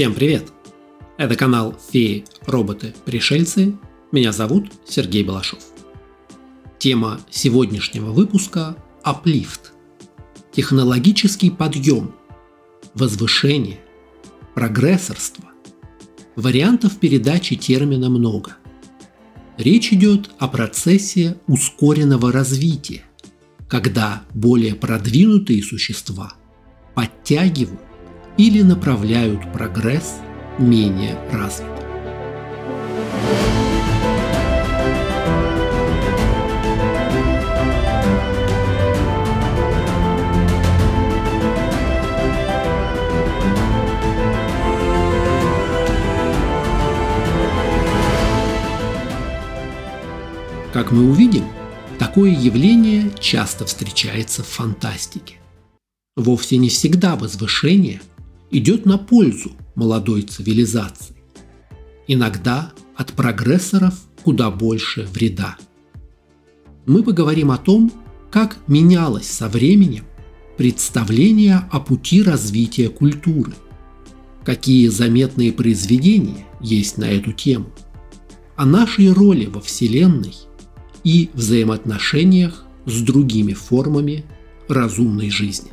Всем привет! Это канал «Феи, роботы, пришельцы». Меня зовут Сергей Балашов. Тема сегодняшнего выпуска – аплифт. Технологический подъем, возвышение, прогрессорство. Вариантов передачи термина много. Речь идет о процессе ускоренного развития, когда более продвинутые существа подтягивают или направляют прогресс менее развитым. Как мы увидим, такое явление часто встречается в фантастике. Вовсе не всегда возвышение идет на пользу молодой цивилизации. Иногда от прогрессоров куда больше вреда. Мы поговорим о том, как менялось со временем представление о пути развития культуры, какие заметные произведения есть на эту тему, о нашей роли во Вселенной и взаимоотношениях с другими формами разумной жизни.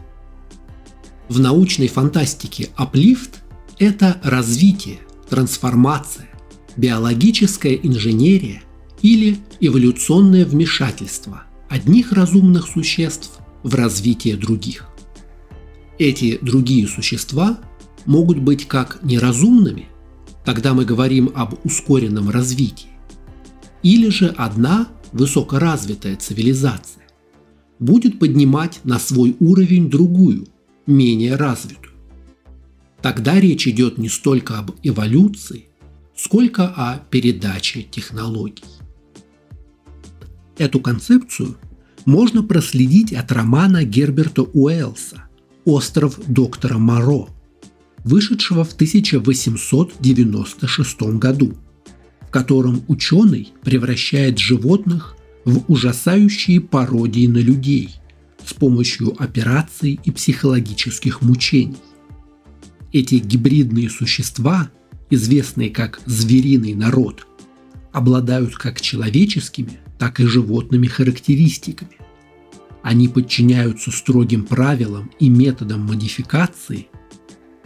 В научной фантастике аплифт – это развитие, трансформация, биологическая инженерия или эволюционное вмешательство одних разумных существ в развитие других. Эти другие существа могут быть как неразумными, тогда мы говорим об ускоренном развитии, или же одна высокоразвитая цивилизация будет поднимать на свой уровень другую – менее развитую. Тогда речь идет не столько об эволюции, сколько о передаче технологий. Эту концепцию можно проследить от романа Герберта Уэллса «Остров доктора Моро», вышедшего в 1896 году, в котором ученый превращает животных в ужасающие пародии на людей – помощью операций и психологических мучений. Эти гибридные существа, известные как звериный народ, обладают как человеческими, так и животными характеристиками. Они подчиняются строгим правилам и методам модификации.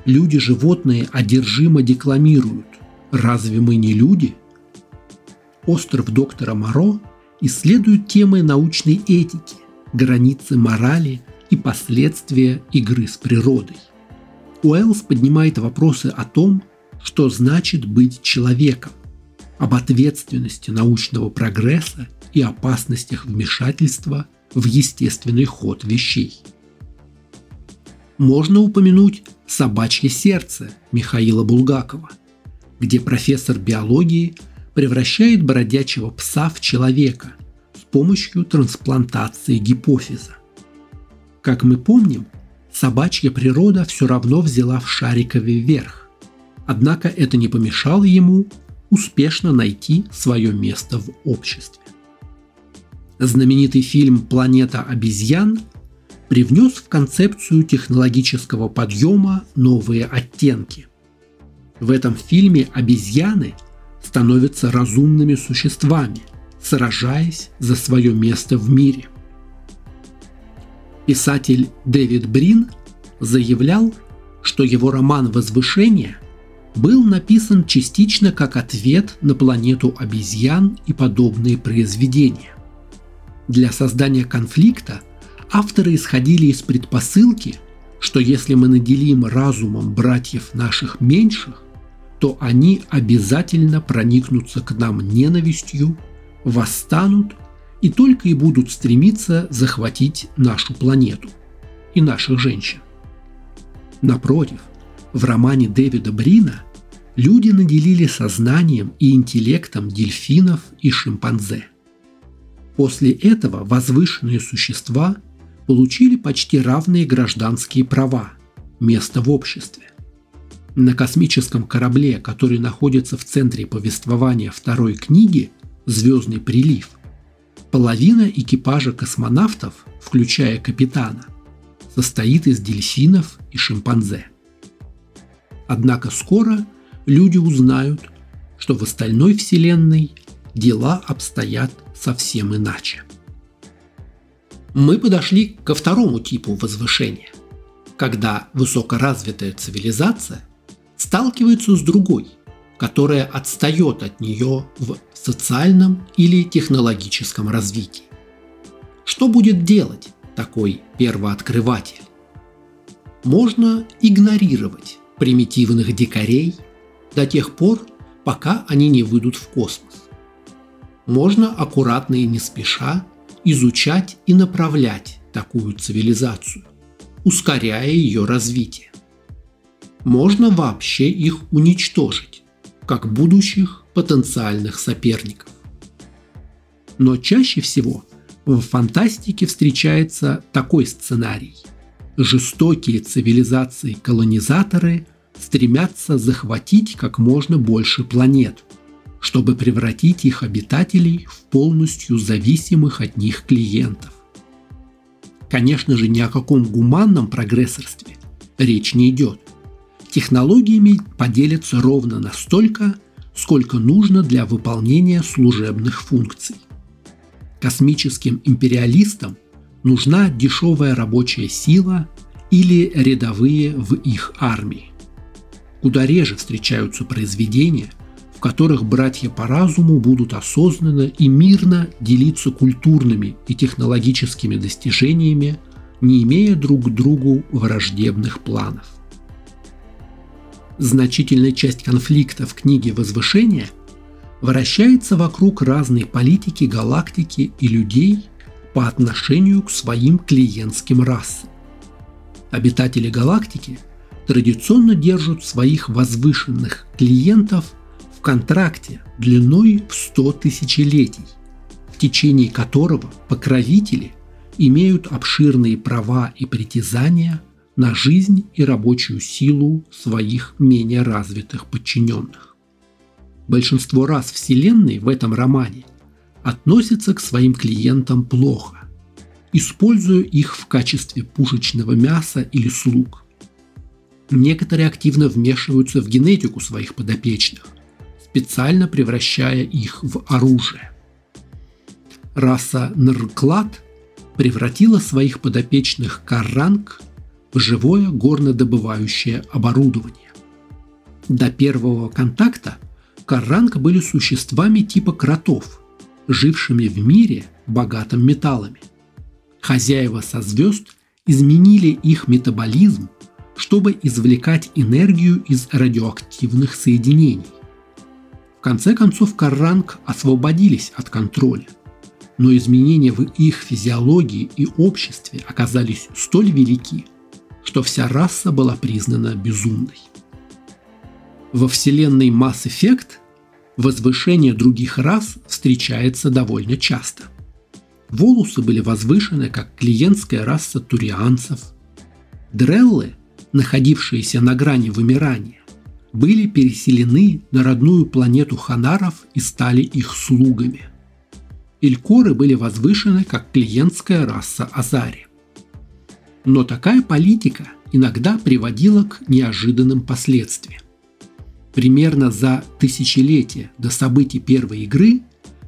Люди-животные одержимо декламируют «Разве мы не люди?» Остров доктора Моро исследует темы научной этики, границы морали и последствия игры с природой. Уэллс поднимает вопросы о том, что значит быть человеком, об ответственности научного прогресса и опасностях вмешательства в естественный ход вещей. Можно упомянуть «Собачье сердце» Михаила Булгакова, где профессор биологии превращает бродячего пса в человека помощью трансплантации гипофиза. Как мы помним, собачья природа все равно взяла в Шарикове вверх, однако это не помешало ему успешно найти свое место в обществе. Знаменитый фильм «Планета обезьян» привнес в концепцию технологического подъема новые оттенки. В этом фильме обезьяны становятся разумными существами, сражаясь за свое место в мире. Писатель Дэвид Брин заявлял, что его роман «Возвышение» был написан частично как ответ на планету обезьян и подобные произведения. Для создания конфликта авторы исходили из предпосылки, что если мы наделим разумом братьев наших меньших, то они обязательно проникнутся к нам ненавистью восстанут и только и будут стремиться захватить нашу планету и наших женщин. Напротив, в романе Дэвида Брина люди наделили сознанием и интеллектом дельфинов и шимпанзе. После этого возвышенные существа получили почти равные гражданские права, место в обществе. На космическом корабле, который находится в центре повествования второй книги, «Звездный прилив». Половина экипажа космонавтов, включая капитана, состоит из дельфинов и шимпанзе. Однако скоро люди узнают, что в остальной Вселенной дела обстоят совсем иначе. Мы подошли ко второму типу возвышения, когда высокоразвитая цивилизация сталкивается с другой, которая отстает от нее в социальном или технологическом развитии. Что будет делать такой первооткрыватель? Можно игнорировать примитивных дикарей до тех пор, пока они не выйдут в космос. Можно аккуратно и не спеша изучать и направлять такую цивилизацию, ускоряя ее развитие. Можно вообще их уничтожить, как будущих потенциальных соперников. Но чаще всего в фантастике встречается такой сценарий. Жестокие цивилизации-колонизаторы стремятся захватить как можно больше планет, чтобы превратить их обитателей в полностью зависимых от них клиентов. Конечно же, ни о каком гуманном прогрессорстве речь не идет. Технологиями поделятся ровно настолько, сколько нужно для выполнения служебных функций. Космическим империалистам нужна дешевая рабочая сила или рядовые в их армии. Куда реже встречаются произведения, в которых братья по разуму будут осознанно и мирно делиться культурными и технологическими достижениями, не имея друг к другу враждебных планов. Значительная часть конфликта в книге «Возвышение» вращается вокруг разной политики галактики и людей по отношению к своим клиентским расам. Обитатели галактики – традиционно держат своих возвышенных клиентов в контракте длиной в 100 тысячелетий, в течение которого покровители имеют обширные права и притязания на жизнь и рабочую силу своих менее развитых подчиненных. Большинство раз Вселенной в этом романе относится к своим клиентам плохо, используя их в качестве пушечного мяса или слуг – Некоторые активно вмешиваются в генетику своих подопечных, специально превращая их в оружие. Раса Нрклад превратила своих подопечных Карранг живое горнодобывающее оборудование. До первого контакта Карранг были существами типа кротов, жившими в мире, богатым металлами. Хозяева со звезд изменили их метаболизм чтобы извлекать энергию из радиоактивных соединений. В конце концов Карранг освободились от контроля, но изменения в их физиологии и обществе оказались столь велики, что вся раса была признана безумной. Во вселенной Mass Effect возвышение других рас встречается довольно часто. Волусы были возвышены как клиентская раса турианцев. Дреллы находившиеся на грани вымирания, были переселены на родную планету Ханаров и стали их слугами. Илькоры были возвышены как клиентская раса Азари. Но такая политика иногда приводила к неожиданным последствиям. Примерно за тысячелетие до событий первой игры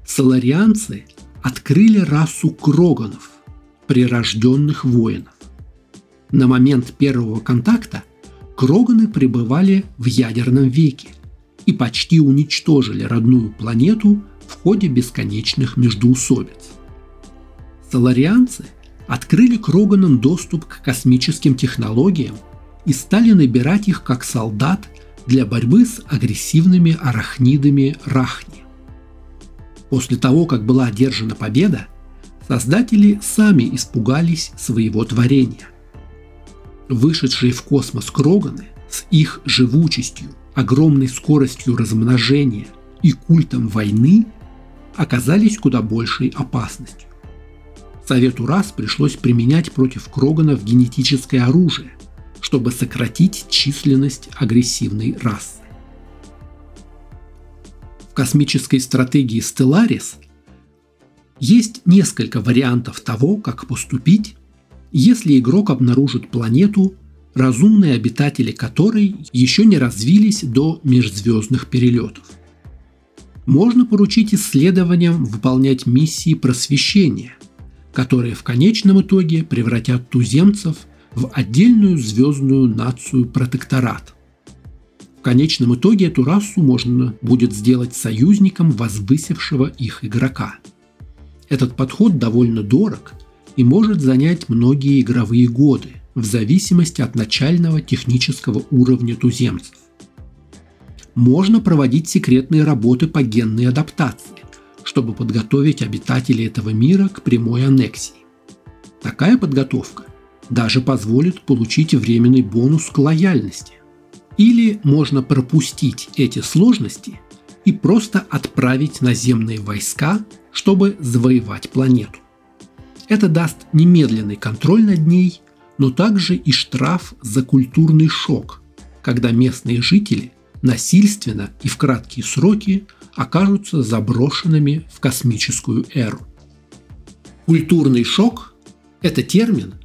соларианцы открыли расу кроганов, прирожденных воинов. На момент первого контакта Кроганы пребывали в ядерном веке и почти уничтожили родную планету в ходе бесконечных междуусобиц. Соларианцы открыли Кроганам доступ к космическим технологиям и стали набирать их как солдат для борьбы с агрессивными арахнидами Рахни. После того, как была одержана победа, создатели сами испугались своего творения вышедшие в космос Кроганы с их живучестью, огромной скоростью размножения и культом войны оказались куда большей опасностью. Совету раз пришлось применять против Кроганов генетическое оружие, чтобы сократить численность агрессивной расы. В космической стратегии Stellaris есть несколько вариантов того, как поступить, если игрок обнаружит планету, разумные обитатели которой еще не развились до межзвездных перелетов. Можно поручить исследованиям выполнять миссии просвещения, которые в конечном итоге превратят туземцев в отдельную звездную нацию протекторат. В конечном итоге эту расу можно будет сделать союзником возвысившего их игрока. Этот подход довольно дорог и может занять многие игровые годы – в зависимости от начального технического уровня туземцев. Можно проводить секретные работы по генной адаптации, чтобы подготовить обитателей этого мира к прямой аннексии. Такая подготовка даже позволит получить временный бонус к лояльности. Или можно пропустить эти сложности и просто отправить наземные войска, чтобы завоевать планету. Это даст немедленный контроль над ней но также и штраф за культурный шок, когда местные жители насильственно и в краткие сроки окажутся заброшенными в космическую эру. Культурный шок – это термин,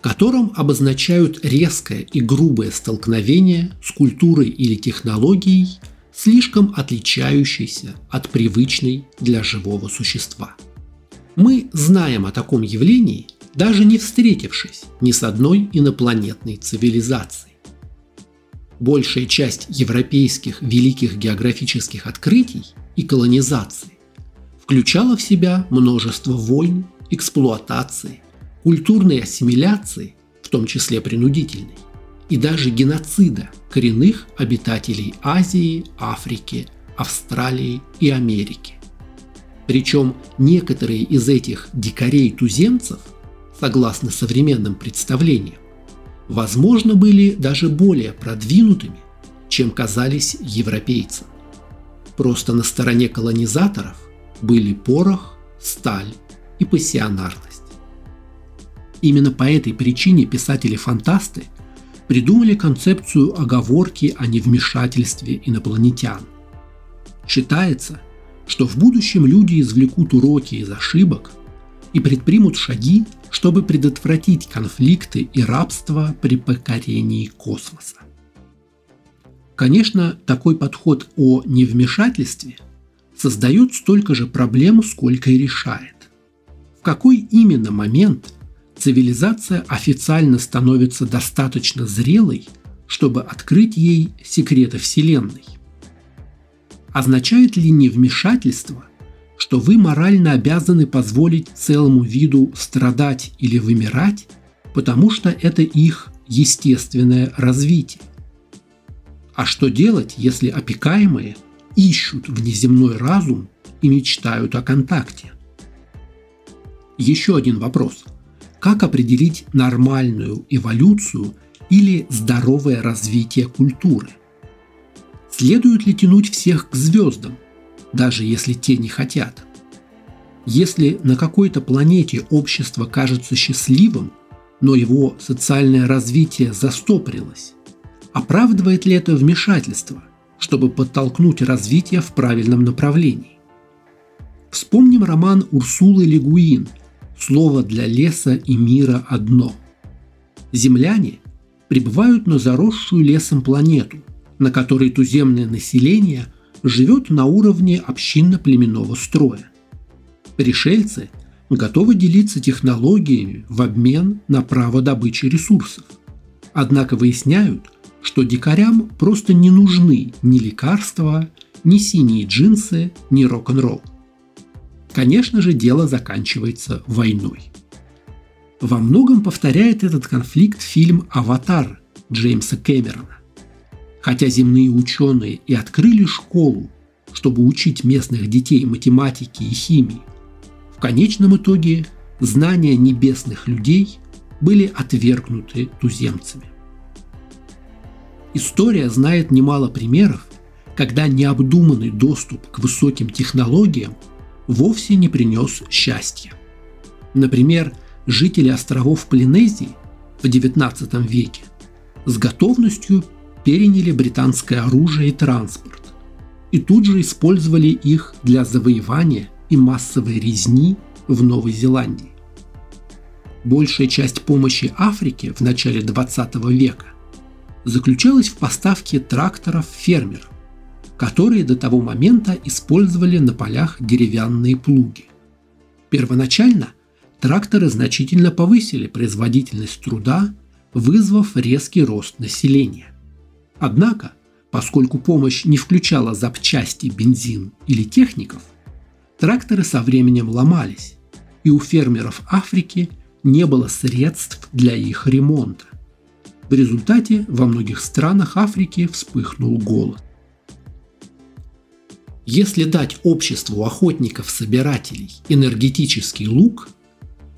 которым обозначают резкое и грубое столкновение с культурой или технологией, слишком отличающейся от привычной для живого существа. Мы знаем о таком явлении – даже не встретившись ни с одной инопланетной цивилизацией. Большая часть европейских великих географических открытий и колонизаций включала в себя множество войн, эксплуатации, культурной ассимиляции, в том числе принудительной, и даже геноцида коренных обитателей Азии, Африки, Австралии и Америки. Причем некоторые из этих дикарей-туземцев – согласно современным представлениям, возможно, были даже более продвинутыми, чем казались европейцам. Просто на стороне колонизаторов были порох, сталь и пассионарность. Именно по этой причине писатели-фантасты придумали концепцию оговорки о невмешательстве инопланетян. Считается, что в будущем люди извлекут уроки из ошибок и предпримут шаги, чтобы предотвратить конфликты и рабство при покорении космоса. Конечно, такой подход о невмешательстве создает столько же проблем, сколько и решает. В какой именно момент цивилизация официально становится достаточно зрелой, чтобы открыть ей секреты Вселенной? Означает ли невмешательство что вы морально обязаны позволить целому виду страдать или вымирать, потому что это их естественное развитие. А что делать, если опекаемые ищут внеземной разум и мечтают о контакте? Еще один вопрос. Как определить нормальную эволюцию или здоровое развитие культуры? Следует ли тянуть всех к звездам – даже если те не хотят. Если на какой-то планете общество кажется счастливым, но его социальное развитие застопорилось, оправдывает ли это вмешательство, чтобы подтолкнуть развитие в правильном направлении? Вспомним роман Урсулы Легуин «Слово для леса и мира одно». Земляне прибывают на заросшую лесом планету, на которой туземное население – живет на уровне общинно-племенного строя. Пришельцы готовы делиться технологиями в обмен на право добычи ресурсов. Однако выясняют, что дикарям просто не нужны ни лекарства, ни синие джинсы, ни рок-н-ролл. Конечно же, дело заканчивается войной. Во многом повторяет этот конфликт фильм «Аватар» Джеймса Кэмерона. Хотя земные ученые и открыли школу, чтобы учить местных детей математике и химии, в конечном итоге знания небесных людей были отвергнуты туземцами. История знает немало примеров, когда необдуманный доступ к высоким технологиям вовсе не принес счастья. Например, жители островов Полинезии в XIX веке с готовностью переняли британское оружие и транспорт и тут же использовали их для завоевания и массовой резни в Новой Зеландии. Большая часть помощи Африке в начале 20 века заключалась в поставке тракторов фермерам, которые до того момента использовали на полях деревянные плуги. Первоначально тракторы значительно повысили производительность труда, вызвав резкий рост населения. Однако, поскольку помощь не включала запчасти, бензин или техников, тракторы со временем ломались, и у фермеров Африки не было средств для их ремонта. В результате во многих странах Африки вспыхнул голод. Если дать обществу охотников-собирателей энергетический лук,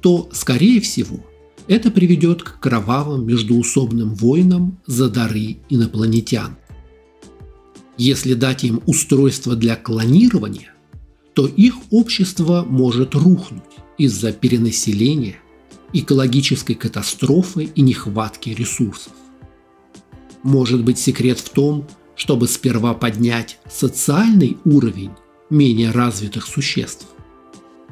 то, скорее всего, это приведет к кровавым междуусобным войнам за дары инопланетян. Если дать им устройство для клонирования, то их общество может рухнуть из-за перенаселения, экологической катастрофы и нехватки ресурсов. Может быть секрет в том, чтобы сперва поднять социальный уровень менее развитых существ.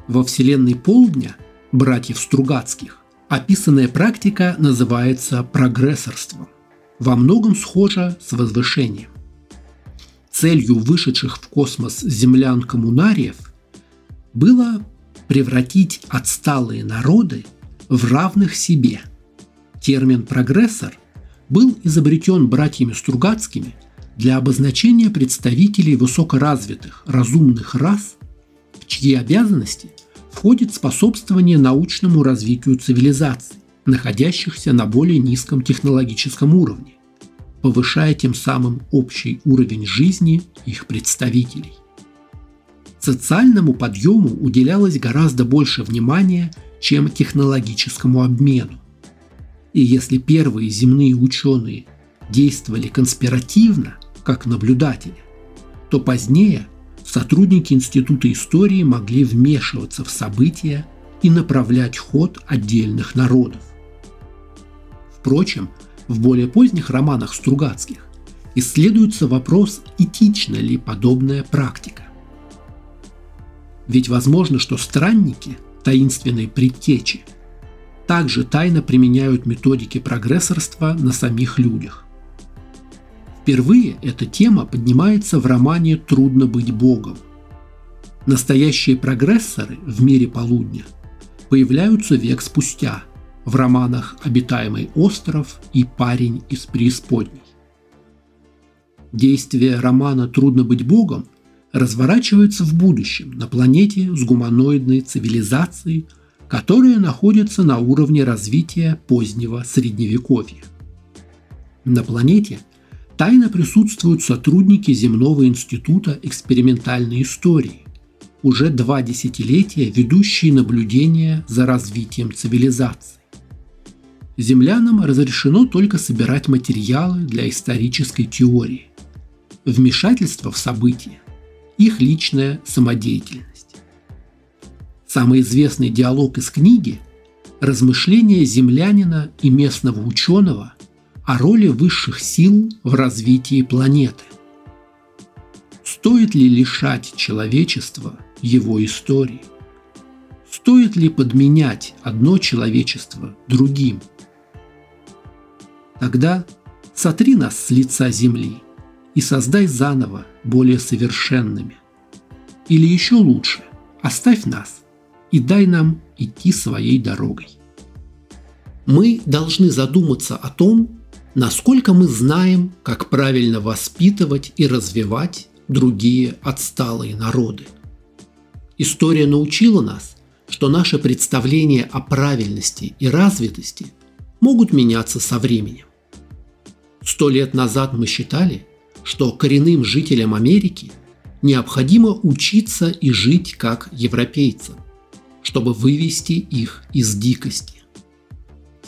Во вселенной полдня братьев Стругацких описанная практика называется прогрессорством, во многом схожа с возвышением. Целью вышедших в космос землян-коммунариев было превратить отсталые народы в равных себе. Термин «прогрессор» был изобретен братьями Стругацкими для обозначения представителей высокоразвитых, разумных рас, в чьи обязанности входит способствование научному развитию цивилизаций, находящихся на более низком технологическом уровне, повышая тем самым общий уровень жизни их представителей. Социальному подъему уделялось гораздо больше внимания, чем технологическому обмену. И если первые земные ученые действовали конспиративно, как наблюдатели, то позднее сотрудники Института истории могли вмешиваться в события и направлять ход отдельных народов. Впрочем, в более поздних романах Стругацких исследуется вопрос, этична ли подобная практика. Ведь возможно, что странники таинственной предтечи также тайно применяют методики прогрессорства на самих людях. Впервые эта тема поднимается в романе «Трудно быть Богом». Настоящие прогрессоры в мире полудня появляются век спустя в романах «Обитаемый остров» и «Парень из преисподней». Действие романа «Трудно быть Богом» разворачивается в будущем на планете с гуманоидной цивилизацией, которая находится на уровне развития позднего Средневековья. На планете тайно присутствуют сотрудники Земного института экспериментальной истории, уже два десятилетия ведущие наблюдения за развитием цивилизации. Землянам разрешено только собирать материалы для исторической теории. Вмешательство в события – их личная самодеятельность. Самый известный диалог из книги – размышления землянина и местного ученого о роли высших сил в развитии планеты. Стоит ли лишать человечества его истории? Стоит ли подменять одно человечество другим? Тогда сотри нас с лица земли и создай заново более совершенными. Или еще лучше, оставь нас и дай нам идти своей дорогой. Мы должны задуматься о том, насколько мы знаем, как правильно воспитывать и развивать другие отсталые народы. История научила нас, что наши представления о правильности и развитости могут меняться со временем. Сто лет назад мы считали, что коренным жителям Америки необходимо учиться и жить как европейцам, чтобы вывести их из дикости.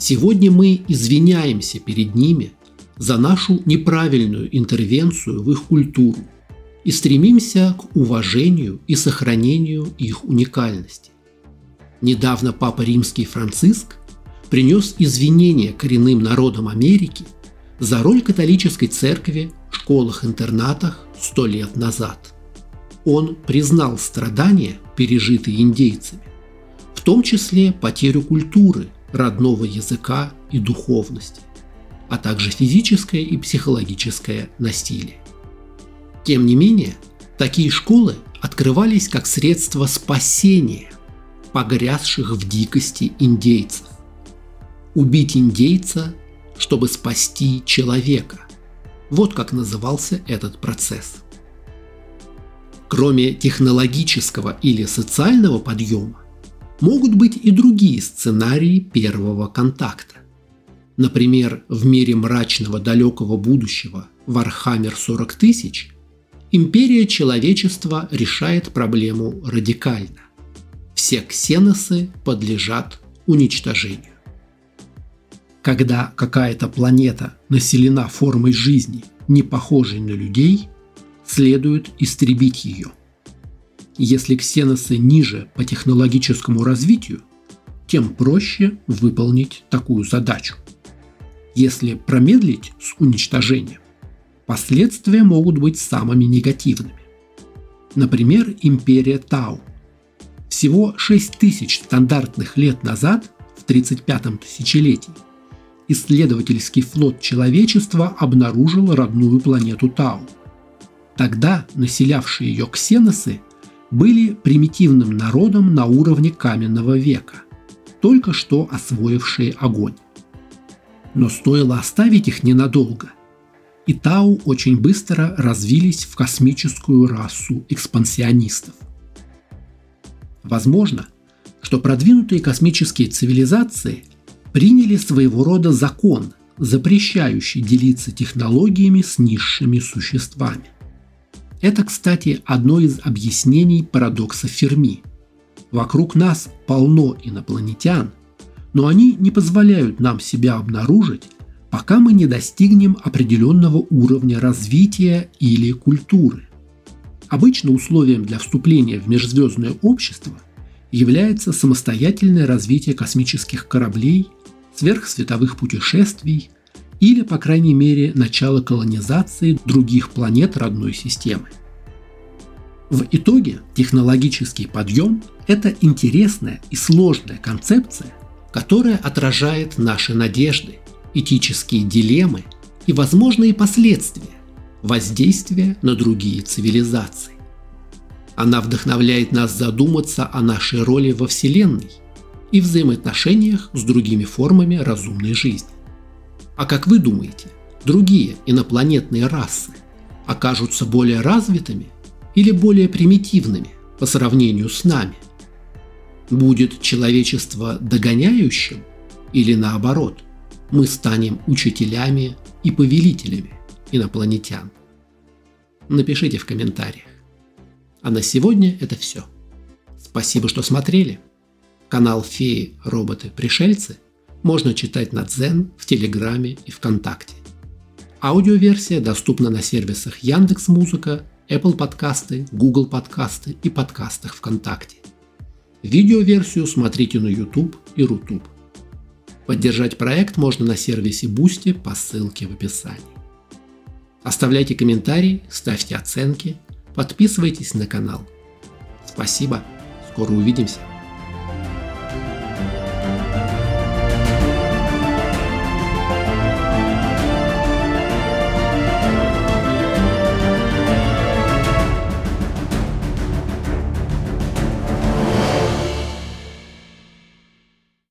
Сегодня мы извиняемся перед ними за нашу неправильную интервенцию в их культуру и стремимся к уважению и сохранению их уникальности. Недавно Папа Римский Франциск принес извинения коренным народам Америки за роль католической церкви в школах-интернатах сто лет назад. Он признал страдания, пережитые индейцами, в том числе потерю культуры – родного языка и духовности, а также физическое и психологическое насилие. Тем не менее, такие школы открывались как средство спасения погрязших в дикости индейцев. Убить индейца, чтобы спасти человека. Вот как назывался этот процесс. Кроме технологического или социального подъема, могут быть и другие сценарии первого контакта. Например, в мире мрачного далекого будущего Warhammer 40 тысяч империя человечества решает проблему радикально. Все ксеносы подлежат уничтожению. Когда какая-то планета населена формой жизни, не похожей на людей, следует истребить ее. Если ксеносы ниже по технологическому развитию, тем проще выполнить такую задачу. Если промедлить с уничтожением, последствия могут быть самыми негативными. Например, империя Тау. Всего 6 тысяч стандартных лет назад, в 35-м тысячелетии, исследовательский флот человечества обнаружил родную планету Тау – Тогда населявшие ее ксеносы были примитивным народом на уровне каменного века, только что освоившие огонь. Но стоило оставить их ненадолго, и Тау очень быстро развились в космическую расу экспансионистов. Возможно, что продвинутые космические цивилизации приняли своего рода закон, запрещающий делиться технологиями с низшими существами. Это, кстати, одно из объяснений парадокса Ферми. Вокруг нас полно инопланетян, но они не позволяют нам себя обнаружить, пока мы не достигнем определенного уровня развития или культуры. Обычно условием для вступления в межзвездное общество является самостоятельное развитие космических кораблей, сверхсветовых путешествий – или, по крайней мере, начало колонизации других планет родной системы. В итоге технологический подъем – это интересная и сложная концепция, которая отражает наши надежды, этические дилеммы и возможные последствия воздействия на другие цивилизации. Она вдохновляет нас задуматься о нашей роли во Вселенной и взаимоотношениях с другими формами разумной жизни. А как вы думаете, другие инопланетные расы окажутся более развитыми или более примитивными по сравнению с нами? Будет человечество догоняющим или наоборот, мы станем учителями и повелителями инопланетян? Напишите в комментариях. А на сегодня это все. Спасибо, что смотрели. Канал Феи, Роботы, Пришельцы – можно читать на Дзен, в Телеграме и ВКонтакте. Аудиоверсия доступна на сервисах Яндекс Музыка, Apple подкасты, Google подкасты и подкастах ВКонтакте. Видеоверсию смотрите на YouTube и Рутуб. Поддержать проект можно на сервисе Boosty по ссылке в описании. Оставляйте комментарии, ставьте оценки, подписывайтесь на канал. Спасибо, скоро увидимся.